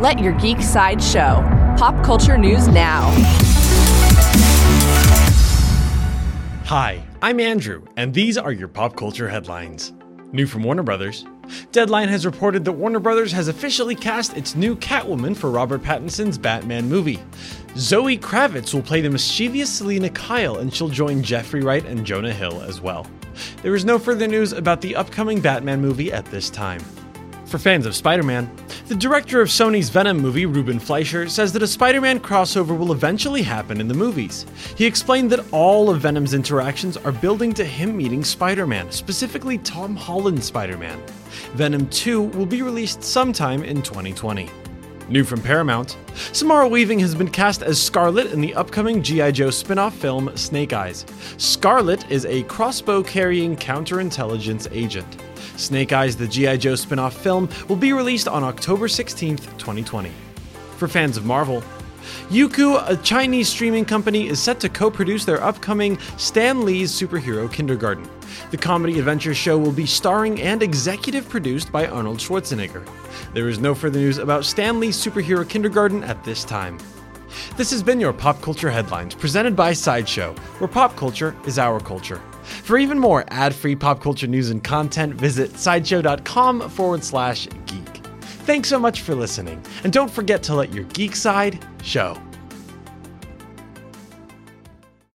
Let your geek side show. Pop culture news now. Hi, I'm Andrew, and these are your pop culture headlines. New from Warner Brothers. Deadline has reported that Warner Brothers has officially cast its new Catwoman for Robert Pattinson's Batman movie. Zoe Kravitz will play the mischievous Selina Kyle, and she'll join Jeffrey Wright and Jonah Hill as well. There is no further news about the upcoming Batman movie at this time. For fans of Spider Man, the director of Sony's Venom movie, Ruben Fleischer, says that a Spider Man crossover will eventually happen in the movies. He explained that all of Venom's interactions are building to him meeting Spider Man, specifically Tom Holland's Spider Man. Venom 2 will be released sometime in 2020. New from Paramount, Samara Weaving has been cast as Scarlett in the upcoming G.I. Joe spin off film Snake Eyes. Scarlett is a crossbow carrying counterintelligence agent. Snake Eyes, the G.I. Joe spin off film, will be released on October 16, 2020. For fans of Marvel, Youku, a Chinese streaming company, is set to co produce their upcoming Stan Lee's Superhero Kindergarten. The comedy adventure show will be starring and executive produced by Arnold Schwarzenegger. There is no further news about Stan Lee's Superhero Kindergarten at this time. This has been your Pop Culture Headlines, presented by Sideshow, where pop culture is our culture. For even more ad free pop culture news and content, visit sideshow.com forward slash. Thanks so much for listening, and don't forget to let your geek side show.